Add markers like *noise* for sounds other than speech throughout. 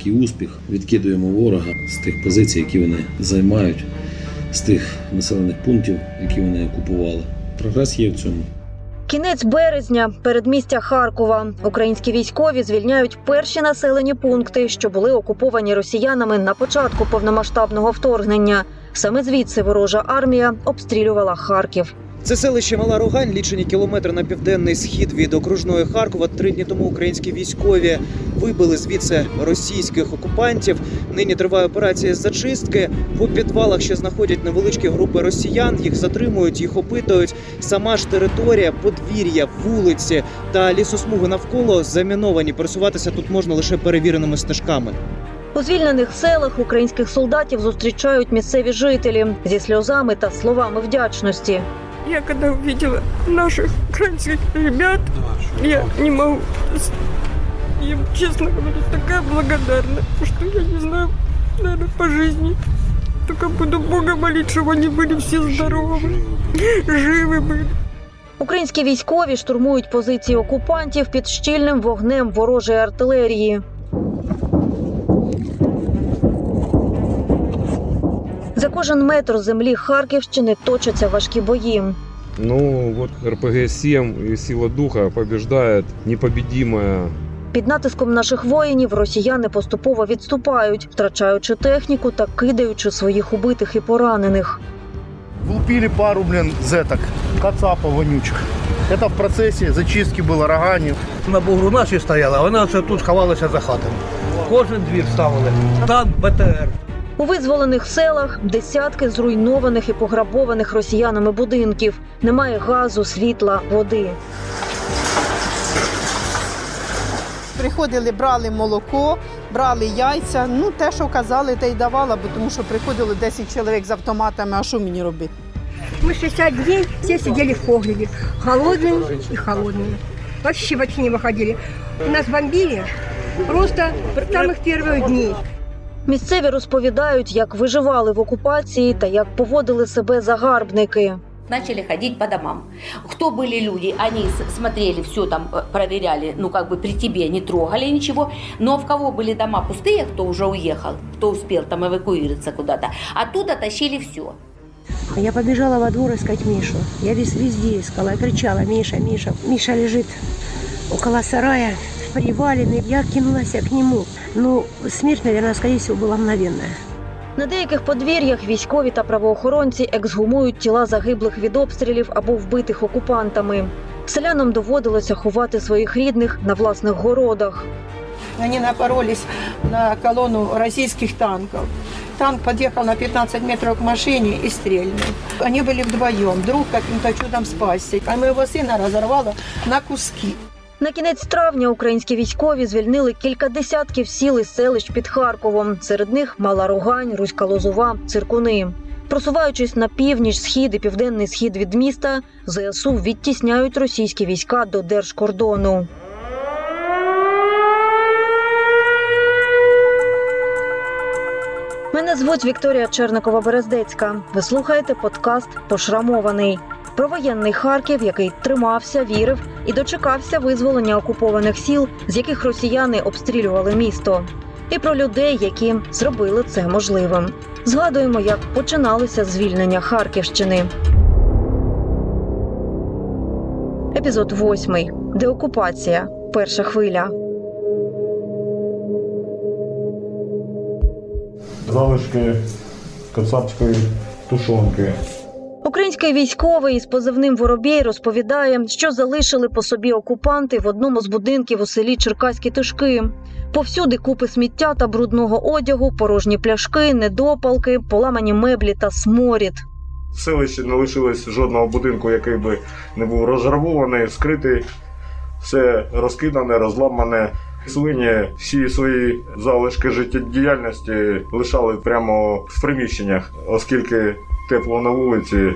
великий успіх. Відкидуємо ворога з тих позицій, які вони займають, з тих населених пунктів, які вони окупували. Прогрес є в цьому. Кінець березня, передмістя Харкова. Українські військові звільняють перші населені пункти, що були окуповані росіянами на початку повномасштабного вторгнення. Саме звідси ворожа армія обстрілювала Харків. Це селище Мала Рогань, лічені кілометри на південний схід від окружної Харкова. Три дні тому українські військові вибили звідси російських окупантів. Нині триває операція з зачистки. У підвалах ще знаходять невеличкі групи росіян. Їх затримують, їх опитують. Сама ж територія, подвір'я, вулиці та лісосмуги навколо заміновані. Пересуватися тут можна лише перевіреними стежками. У звільнених селах українських солдатів зустрічають місцеві жителі зі сльозами та словами вдячності. Я когда увидела наших украинских ребят, я не могу. с- Я, честно говоря, такая благодарна, что я не знаю, наверное, по жизни. Только буду Бога молить, чтобы они были все здоровы, живы были. Українські військові штурмують позиції окупантів під щільним вогнем ворожої артилерії. За кожен метр землі Харківщини точаться важкі бої. Ну, вот РПГ-7 и сила духа побеждает непобедимая Під натиском наших воїнів росіяни поступово відступають, втрачаючи техніку та кидаючи своїх убитих і поранених. Влупили пару, блин, зеток, кацапов вонючих. Это в процессе зачистки было роганів. На бугру наші стояла, вона тут ховалася за хатами. Кожен двір ставили. Танк БТР. У визволених селах десятки зруйнованих і пограбованих росіянами будинків. Немає газу, світла, води. Приходили, брали молоко, брали яйця. Ну, те, що казали, те й давала, бо тому що приходило 10 чоловік з автоматами, а що мені робити? Мы 60 дней все сидели в погребе, голодные и холодные. Вообще вообще не выходили. Нас бомбили просто с самых первых дней. Місцеві розповідають, як виживали в окупації та як поводили себе загарбники. начали ходить по домам. Кто были люди, они с- смотрели, все там э, проверяли, ну как бы при тебе не трогали ничего, но в кого были дома пустые, кто уже уехал, кто успел там эвакуироваться куда-то, оттуда тащили все. Я побежала во двор искать Мишу. Я вез, везде искала, кричала, Миша, Миша. Миша лежит около сарая, приваленный. Я кинулась к нему. Ну, смерть, наверное, скорее всего, была мгновенная. На деяких подвір'ях військові та правоохоронці ексгумують тіла загиблих від обстрілів або вбитих окупантами. Селянам доводилося ховати своїх рідних на власних городах. Они напоролись на колонну российских танков. Танк подъехал на 15 метров к машине и стрельнул. Они были вдвоем, друг каким-то чудом спасся. А моего сына разорвало на куски. На кінець травня українські військові звільнили кілька десятків сіл і селищ під Харковом. Серед них Мала Рогань, Руська Лозова, Циркуни. Просуваючись на північ, схід і південний схід від міста, ЗСУ відтісняють російські війська до держкордону. Мене звуть Вікторія Черникова Берездецька. Ви слухаєте подкаст Пошрамований про воєнний Харків, який тримався, вірив і дочекався визволення окупованих сіл, з яких росіяни обстрілювали місто, і про людей, які зробили це можливим. Згадуємо, як починалося звільнення Харківщини. Епізод 8. Деокупація. Перша хвиля. залишки кацапської тушонки. Український військовий із позивним Воробій розповідає, що залишили по собі окупанти в одному з будинків у селі Черкаські Тишки. Повсюди купи сміття та брудного одягу, порожні пляшки, недопалки, поламані меблі та сморід. В селищі не лишилось жодного будинку, який би не був розграбований, вскритий. Все розкидане, розламане. Свині всі свої залишки життєдіяльності лишали прямо в приміщеннях, оскільки тепло на вулиці,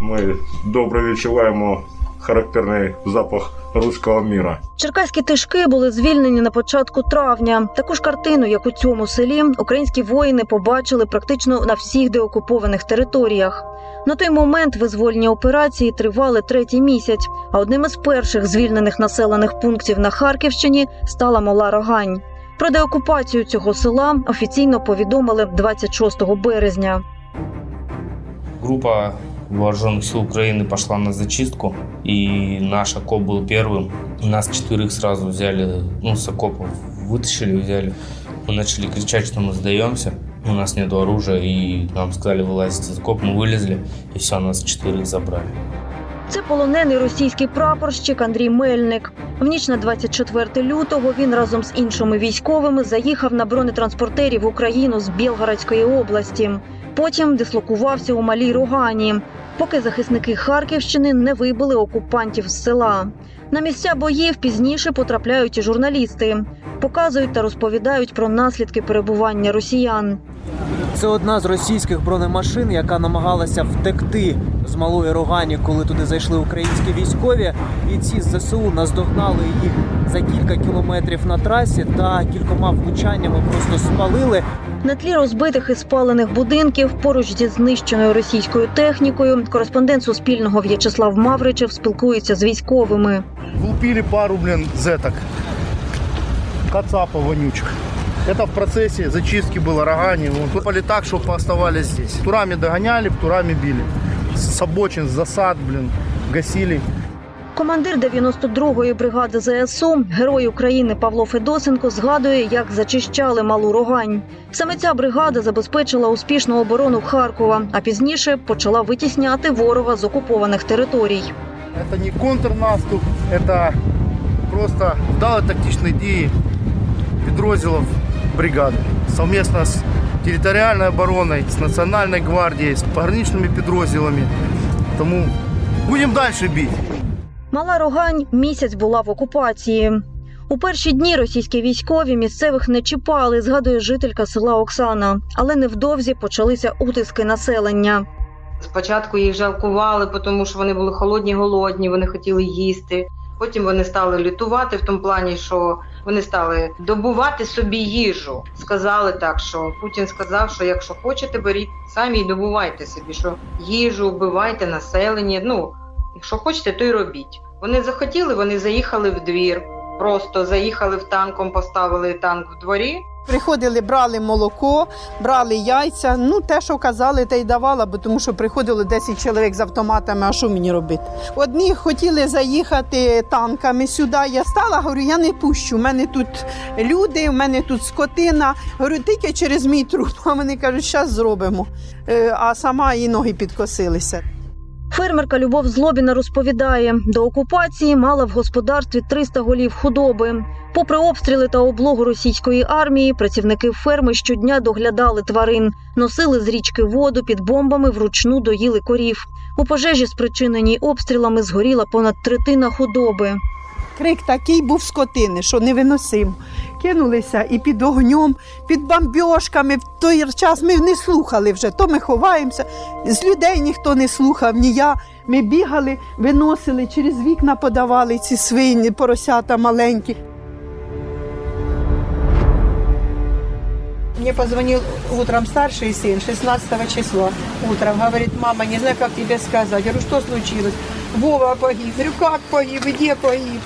ми добре відчуваємо характерний запах руського міра. Черкаські тишки були звільнені на початку травня. Таку ж картину, як у цьому селі, українські воїни побачили практично на всіх деокупованих територіях. На той момент визвольні операції тривали третій місяць. А одним із перших звільнених населених пунктів на Харківщині стала Мала Рогань. Про деокупацію цього села офіційно повідомили 26 березня. Группа вооруженных сил Украины пошла на зачистку, и наш окоп был первым. Нас четверых сразу взяли, ну, с окопов вытащили, взяли. Мы начали кричать, что мы сдаемся, у нас нет оружия, и нам сказали вылазить из окоп, мы вылезли, и все, нас четверых забрали. Це полонений російський прапорщик Андрій Мельник. В ніч на 24 лютого він разом з іншими військовими заїхав на бронетранспортері в Україну з Білгородської області. Потім дислокувався у Малій Рогані, поки захисники Харківщини не вибили окупантів з села. На місця боїв пізніше потрапляють і журналісти, показують та розповідають про наслідки перебування росіян. Це одна з російських бронемашин, яка намагалася втекти з малої Рогані, коли туди зайшли українські військові. Бійці з ЗСУ наздогнали їх за кілька кілометрів на трасі та кількома влучаннями просто спалили. На тлі розбитих і спалених будинків поруч зі знищеною російською технікою кореспондент Суспільного В'ячеслав Мавричев спілкується з військовими. Влупили пару, блин, зеток. Кацапов вонючих. Это в процессе зачистки было рогани. Вот. Попали так, чтобы оставались здесь. Турами догоняли, турами били. С обочин, с засад, блин, гасили. Командир 92-ї бригади ЗСУ, герой України Павло Федосенко, згадує, як зачищали малу рогань. Саме ця бригада забезпечила успішну оборону Харкова, а пізніше почала витісняти ворога з окупованих територій. Это не контрнаступ, это просто вдалые тактичные дії підрозділів бригади. Совместно з територіальною обороною, з Національною гвардією, з пограничними підрозділами. Тому будемо далі бити. Мала Рогань місяць була в окупації. У перші дні російські військові місцевих не чіпали, згадує жителька села Оксана. Але невдовзі почалися утиски населення. Спочатку їх жалкували, тому що вони були холодні, голодні, вони хотіли їсти. Потім вони стали лютувати в тому плані, що вони стали добувати собі їжу. Сказали так, що Путін сказав, що якщо хочете, беріть самі і добувайте собі, що їжу, вбивайте населення. Ну, якщо хочете, то й робіть. Вони захотіли, вони заїхали в двір, просто заїхали в танком, поставили танк в дворі. Приходили, брали молоко, брали яйця. Ну, те, що казали, те й давала, бо тому що приходило 10 чоловік з автоматами, а що мені робити? Одні хотіли заїхати танками сюди. Я стала, говорю, я не пущу. У мене тут люди, у мене тут скотина. Говорю, тільки через мій труп. *laughs* А вони кажуть, зараз зробимо. Е, А сама і ноги підкосилися. Фермерка Любов Злобіна розповідає, до окупації мала в господарстві 300 голів худоби. Попри обстріли та облогу російської армії, працівники ферми щодня доглядали тварин, носили з річки воду під бомбами, вручну доїли корів. У пожежі, спричиненій обстрілами, згоріла понад третина худоби. Крик такий був скотини, що невиносим. Кинулися і під огнем, під бомбьошками. В той час ми не слухали вже, то ми ховаємося. З людей ніхто не слухав, ні я. Ми бігали, виносили, через вікна подавали ці свині, поросята маленькі. Мне позвонил утром старший сын, 16 числа утром. Говорит, мама, не знаю, как тебе сказать. Я говорю, что случилось? Вова погиб. Говорю, как погиб где погиб?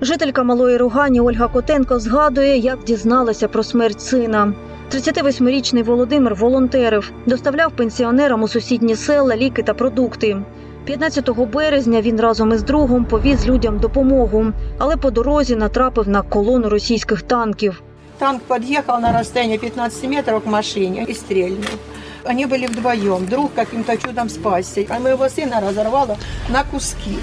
Жителька Малої Ругані Ольга Котенко згадує, як дізналася про смерть сина. 38-річний Володимир волонтерив, доставляв пенсіонерам у сусідні села ліки та продукти. 15 березня він разом із другом повіз людям допомогу, але по дорозі натрапив на колону російських танків. Танк подъехал на расстояние 15 метров к машине и стрельнул. Они были вдвоем. Друг каким-то чудом спасся. А моего сына разорвало на куски.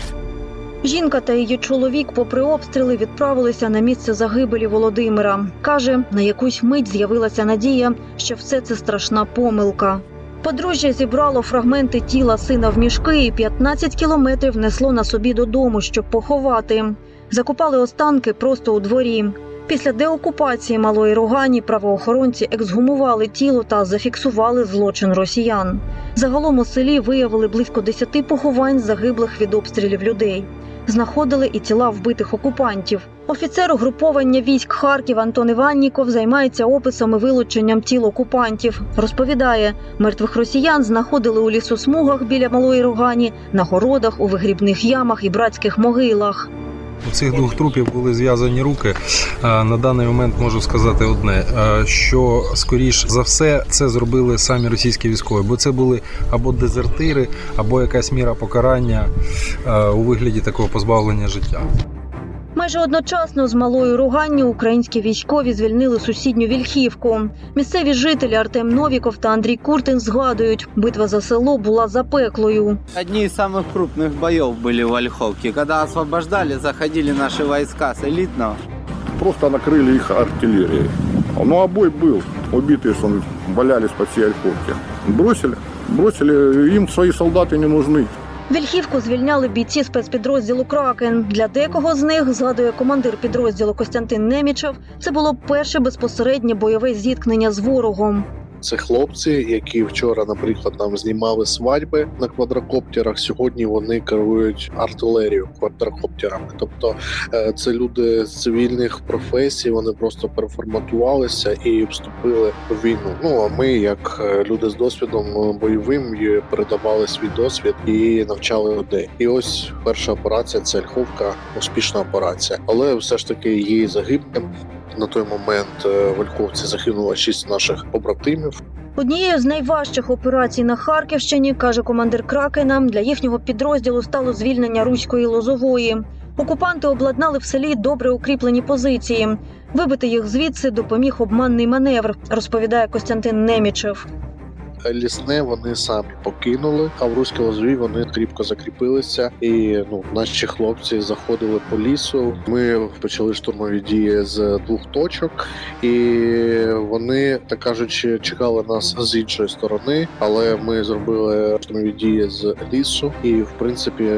Жінка та її чоловік, попри обстріли, відправилися на місце загибелі Володимира. Каже, на якусь мить з'явилася надія, що все це страшна помилка. Подружжя зібрало фрагменти тіла сина в мішки і 15 кілометрів несло на собі додому, щоб поховати. Закопали останки просто у дворі. Після деокупації малої Рогані правоохоронці ексгумували тіло та зафіксували злочин росіян. Загалом у селі виявили близько 10 поховань загиблих від обстрілів людей. Знаходили і тіла вбитих окупантів. Офіцер угруповання військ Харків Антон Іванніков займається описом і вилученням тіл окупантів. Розповідає, мертвих росіян знаходили у лісосмугах біля малої Рогані, на городах, у вигрібних ямах і братських могилах. У цих двох трупів були зв'язані руки. На даний момент можу сказати одне: що скоріш за все це зробили самі російські військові, бо це були або дезертири, або якась міра покарання у вигляді такого позбавлення життя. Майже одночасно з малою Руганню українські військові звільнили сусідню Вільхівку. Місцеві жителі Артем Новіков та Андрій Куртин згадують, битва за село була запеклою. Одни из самых крупных боев были в Ольховке. Когда освобождали, заходили наши войска с элитного. Просто накрыли их артиллерией. Ну, а бой был. Убитые что, валялись по всей Ольховке. Бросили. Бросили. Им свои солдаты не нужны. Вільхівку звільняли бійці спецпідрозділу Кракен. Для декого з них згадує командир підрозділу Костянтин Немічев. Це було перше безпосереднє бойове зіткнення з ворогом. Це хлопці, які вчора, наприклад, нам знімали свадьби на квадрокоптерах. Сьогодні вони керують артилерією квадрокоптерами. Тобто е, це люди з цивільних професій. Вони просто переформатувалися і вступили в війну. Ну а ми, як е, люди з досвідом е, бойовим, передавали свій досвід і навчали людей. І ось перша операція це Ольховка, успішна операція, але все ж таки її загиблим. На той момент Вальковці в загинуло шість наших побратимів. Однією з найважчих операцій на Харківщині, каже командир Кракена, для їхнього підрозділу стало звільнення руської лозової. Окупанти обладнали в селі добре укріплені позиції. Вибити їх звідси допоміг обманний маневр, розповідає Костянтин Немічев. Лісне вони самі покинули, а в Руській Лозові вони кріпко закріпилися. І ну наші хлопці заходили по лісу. Ми почали штурмові дії з двох точок, і вони так кажучи, чекали нас з іншої сторони. Але ми зробили штурмові дії з лісу, і в принципі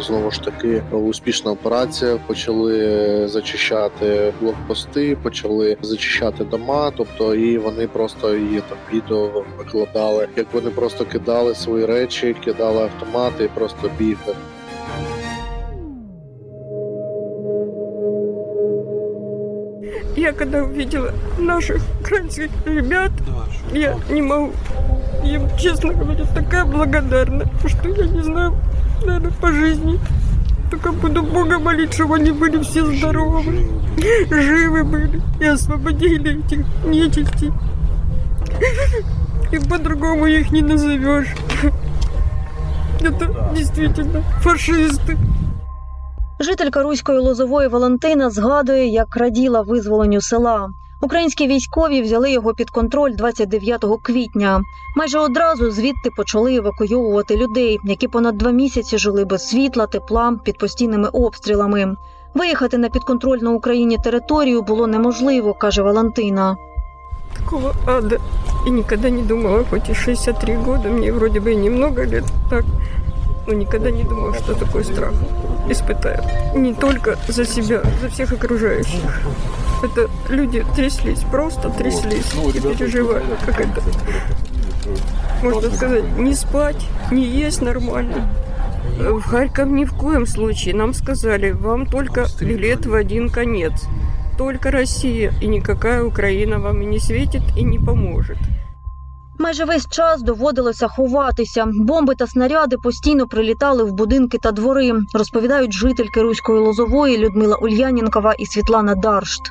знову ж таки успішна операція. Почали зачищати блокпости, почали зачищати дома. Тобто, і вони просто є там відео викладали як вони просто кидали свої речі, кидали автомати і просто бігли. Я когда увидела наших украинских ребят, я не могу, им, честно говоря, такая благодарна, что я не знаю, наверное, по жизни. Только буду Бога молить, чтобы они были все здоровы, живы были и освободили этих нечисти. И по-другому их не назовешь. *laughs* Это действительно фашисты. Жителька руської лозової Валентина згадує, як раділа визволенню села. Українські військові взяли його під контроль 29 квітня. Майже одразу звідти почали евакуйовувати людей, які понад два місяці жили без світла, тепла під постійними обстрілами. Виїхати на підконтрольну Україні територію було неможливо, каже Валентина. Такого ада. И никогда не думала, хоть и 63 года, мне вроде бы и немного лет, так, но никогда не думала, что такой страх испытаю. Не только за себя, за всех окружающих. Это люди тряслись, просто тряслись и переживали, как это, можно сказать, не спать, не есть нормально. В Харьков ни в коем случае. Нам сказали, вам только билет в один конец. Только Россия и никакая Украина вам и не светит и не поможет. Майже весь час доводилося ховатися. Бомби та снаряди постійно прилітали в будинки та двори, розповідають жительки Руської Лозової Людмила Ульянінкова і Світлана Даршт.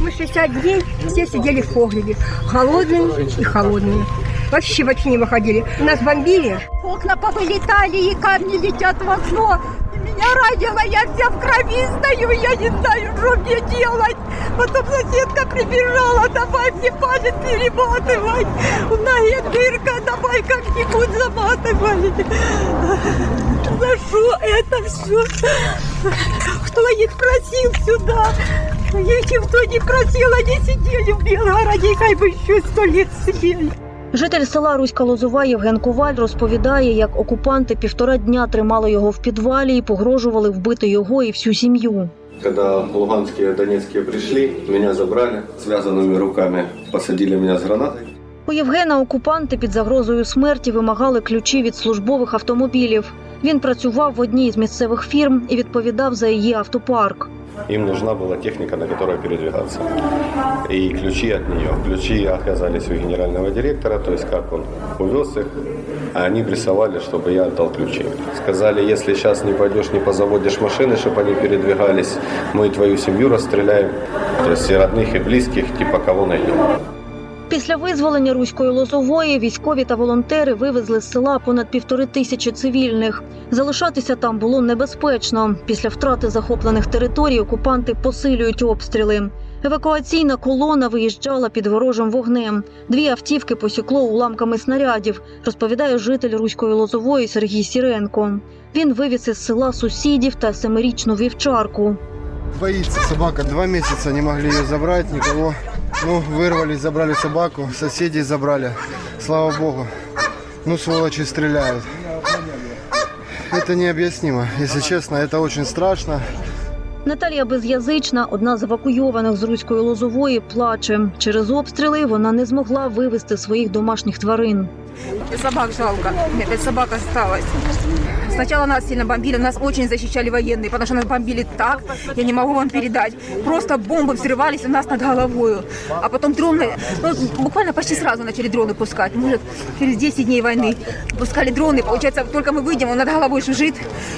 Мы 60 дней все сидели в погребе, голодные и холодные. Вообще вообще не выходили. Нас бомбили. Окна повылетали и камни летят в окно. Меня ранило, я вся в крови стою, я не знаю, что мне делать. Потом соседка прибежала, давай мне палец перематывай. У ноги дырка, давай как-нибудь заматывай. За что это все? Кто их просил сюда? Их никто не просил, они сидели в Белгороде, хай бы еще сто лет сидели. Житель села Руська Лозова Євген Коваль розповідає, як окупанти півтора дня тримали його в підвалі і погрожували вбити його і всю сім'ю. Когда луганские, донецкие пришли, меня забрали, связанными руками посадили меня с гранатой. У Євгена окупанти під загрозою смерті вимагали ключі від службових автомобілів. Він працював в одній з місцевих фірм і відповідав за її автопарк. Им нужна была техника, на которой передвигаться. И ключи от нее. Ключи оказались у генерального директора, то есть как он увез их, а они прессовали, чтобы я отдал ключи. Сказали, если сейчас не пойдешь, не позаводишь машины, чтобы они передвигались, мы твою семью расстреляем. То есть и родных, и близких, типа кого найдем. Після визволення Руської Лозової військові та волонтери вивезли з села понад півтори тисячі цивільних. Залишатися там було небезпечно. Після втрати захоплених територій окупанти посилюють обстріли. Евакуаційна колона виїжджала під ворожим вогнем. Дві автівки посікло уламками снарядів, розповідає житель Руської Лозової Сергій Сіренко. Він вивіз із села сусідів та семирічну вівчарку. Боится собака. Два месяца не могли ее забрать, никого. Ну, вырвались, забрали собаку, соседей забрали. Слава богу. Ну, сволочи стреляют. Это необъяснимо. Если честно, это очень страшно. Наталія Безязична, одна з евакуйованих з Руської Лозової, плаче. Через обстріли вона не змогла вивезти своїх домашніх тварин. Собак жалко. Нет, эта собака осталась. Сначала нас сильно бомбили, нас очень защищали военные, потому что нас бомбили так, я не могу вам передать. Просто бомбы взрывались у нас над головой. А потом дроны, ну, буквально почти сразу начали дроны пускать. Может, через 10 дней войны пускали дроны. Получается, только мы выйдем, он над головой шужит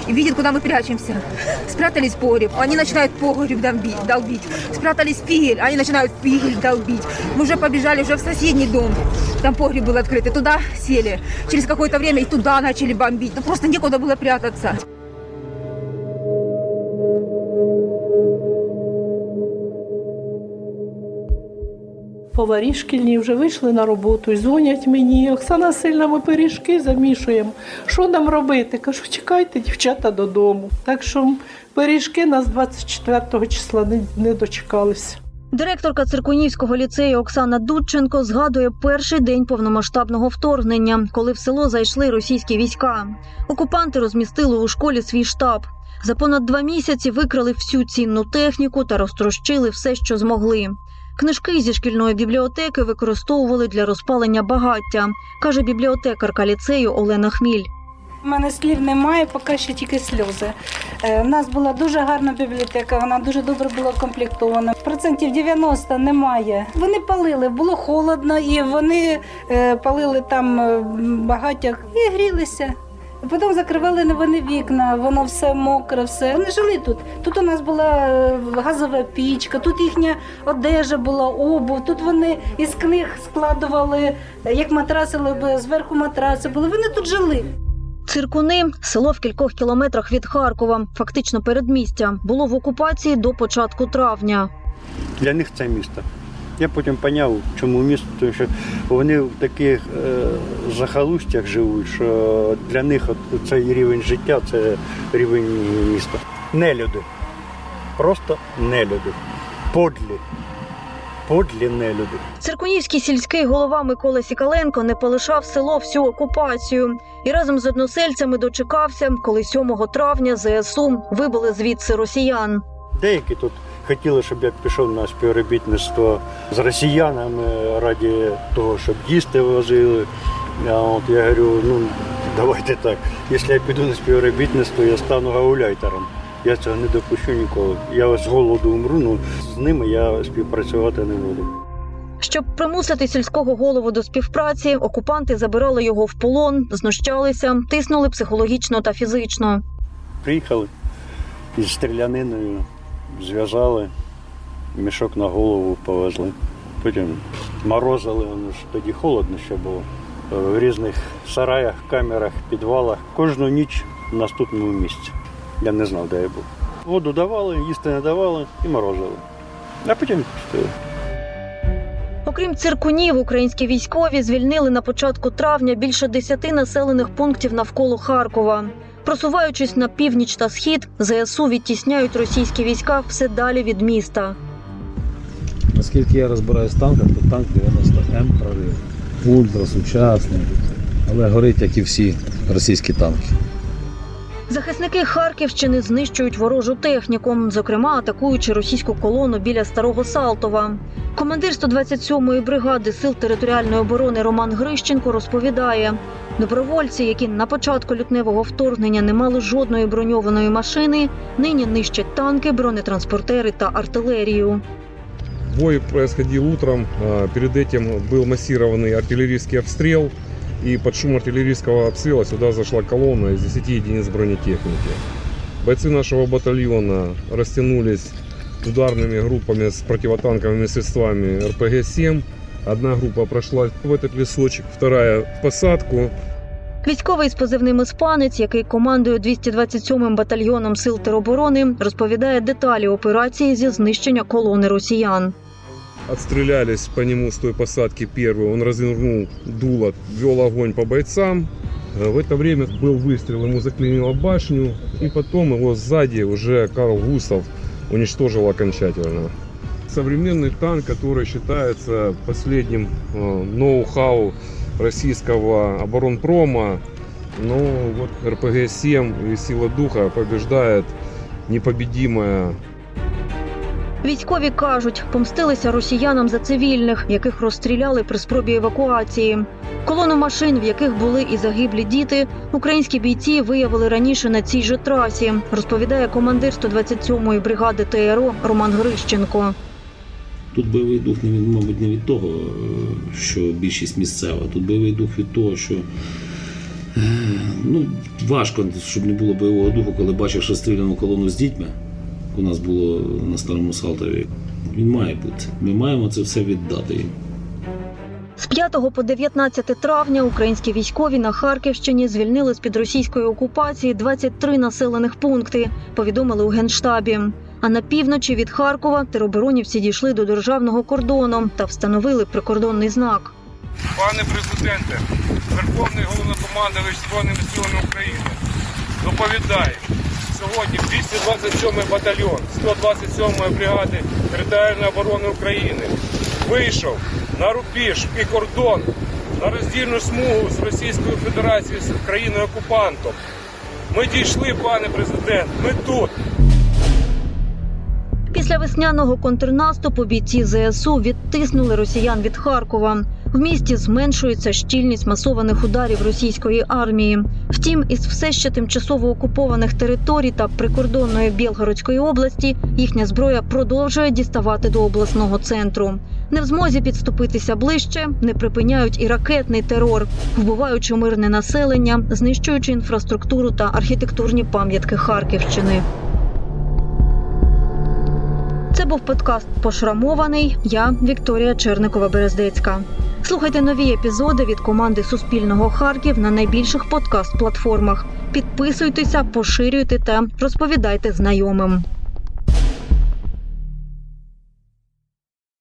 и видит, куда мы прячемся. Спрятались в погреб, они начинают погреб долбить. долбить. Спрятались в фигель, они начинают фигель долбить. Мы уже побежали уже в соседний дом, там погреб был открыт, и туда сели. Через какое-то время и туда начали бомбить. Ну просто некуда было прятаться. Поварі шкільні вже вийшли на роботу і дзвонять мені. Оксана сильна, ми пиріжки замішуємо. Що нам робити? Кажу, чекайте, дівчата додому. Так що пиріжки нас 24 числа не, не дочекалися. Директорка Циркунівського ліцею Оксана Дудченко згадує перший день повномасштабного вторгнення, коли в село зайшли російські війська. Окупанти розмістили у школі свій штаб. За понад два місяці викрали всю цінну техніку та розтрощили все, що змогли. Книжки зі шкільної бібліотеки використовували для розпалення багаття, каже бібліотекарка ліцею Олена Хміль. У мене слів немає, поки ще тільки сльози. Е, У нас була дуже гарна бібліотека, вона дуже добре була комплектована. Процентів 90 немає. Вони палили, було холодно, і вони е, палили там е, багаття і грілися. Потім закривали вони вікна, воно все мокре, все. Вони жили тут. Тут у нас була е, газова пічка, тут їхня одежа була, обув, тут вони із книг складували, е, як матрасили, зверху матраси були. Вони тут жили. Циркуни село в кількох кілометрах від Харкова, фактично передмістя, було в окупації до початку травня. Для них це місто. Я потім поняв, чому місто, тому що вони в таких е, захолустях живуть, що для них от цей рівень життя це рівень міста. Нелюди. Просто нелюди. Подлі. Подлі нелюди. Циркунівський сільський голова Микола Сікаленко не полишав село всю окупацію і разом з односельцями дочекався, коли 7 травня ЗСУ вибили звідси росіян. Деякі тут хотіли, щоб я пішов на співробітництво з росіянами раді того, щоб їсти возили. А от я говорю, ну давайте так. Якщо я піду на співробітництво, я стану гауляйтером. Я цього не допущу ніколи. Я з голоду умру, ну з ними я співпрацювати не буду. Щоб примусити сільського голову до співпраці, окупанти забирали його в полон, знущалися, тиснули психологічно та фізично. Приїхали із стріляниною, зв'язали, мішок на голову повезли. Потім морозили, воно ж тоді холодно ще було. В різних сараях, камерах, підвалах. Кожну ніч в наступному місці. Я не знав, де я був. Воду давали, їсти не давали і морозили. А потім пустили. Окрім циркунів, українські військові звільнили на початку травня більше десяти населених пунктів навколо Харкова. Просуваючись на північ та схід, ЗСУ відтісняють російські війська все далі від міста. Наскільки я розбираюсь з танком, то танк 90М прорив. Ультрасучасний, але горить, як і всі російські танки. Захисники Харківщини знищують ворожу техніку, зокрема атакуючи російську колону біля Старого Салтова. Командир 127-ї бригади сил територіальної оборони Роман Грищенко розповідає: добровольці, які на початку лютневого вторгнення не мали жодної броньованої машини, нині нищать танки, бронетранспортери та артилерію. Бой происходил утром, а, перед этим был массированный артиллерийский обстрел. И под шум артиллерийского обстрела сюда зашла колонна из 10 единиц бронетехники. Бойцы нашего батальона растянулись ударными группами с противотанковыми средствами РПГ-7. Одна группа прошла в этот лесочек, вторая в посадку. Військовий з позивним «Іспанець», який командує 227-м батальйоном сил тероборони, розповідає деталі операції зі знищення колони росіян. Отстрелялись по нему с той посадки первый. Он развернул дуло, вел огонь по бойцам. Э, В это время был выстрел, ему заклинило башню. И потом его сзади уже Карл Густав уничтожил окончательно. Современный танк, который считается последним э, ноу-хау российского оборонпрома. Но вот РПГ-7 и Сила Духа побеждает непобедимая Військові кажуть, помстилися росіянам за цивільних, яких розстріляли при спробі евакуації. Колону машин, в яких були і загиблі діти, українські бійці виявили раніше на цій же трасі, розповідає командир 127-ї бригади ТРО Роман Грищенко. Тут бойовий дух не від, мабуть, не від того, е, що більшість місцева. Тут бойовий дух від того, що е, ну, важко, щоб не було бойового духу, коли бачиш розстріляну колону з дітьми. У нас було на старому Салтові. Він має бути. Ми маємо це все віддати їм. З 5 по 19 травня українські військові на Харківщині звільнили з під російської окупації 23 населених пункти, повідомили у генштабі. А на півночі від Харкова тероборонівці дійшли до державного кордону та встановили прикордонний знак. Пане президенте, Верховний головнокомандувач Збройними силами України, доповідає, сьогодні 227 батальйон 127 бригади територіальної оборони України вийшов на рубіж і кордон на роздільну смугу з Російською Федерацією з країною окупантом. Ми дійшли, пане президент, ми тут. Після весняного контрнаступу бійці ЗСУ відтиснули росіян від Харкова. В місті зменшується щільність масованих ударів російської армії. Втім, із все ще тимчасово окупованих територій та прикордонної Білгородської області їхня зброя продовжує діставати до обласного центру. Не в змозі підступитися ближче, не припиняють і ракетний терор, вбиваючи мирне населення, знищуючи інфраструктуру та архітектурні пам'ятки Харківщини. Це був подкаст Пошрамований. Я Вікторія Черникова Берездецька. Слухайте нові епізоди від команди Суспільного Харків на найбільших подкаст-платформах. Підписуйтеся, поширюйте та розповідайте знайомим.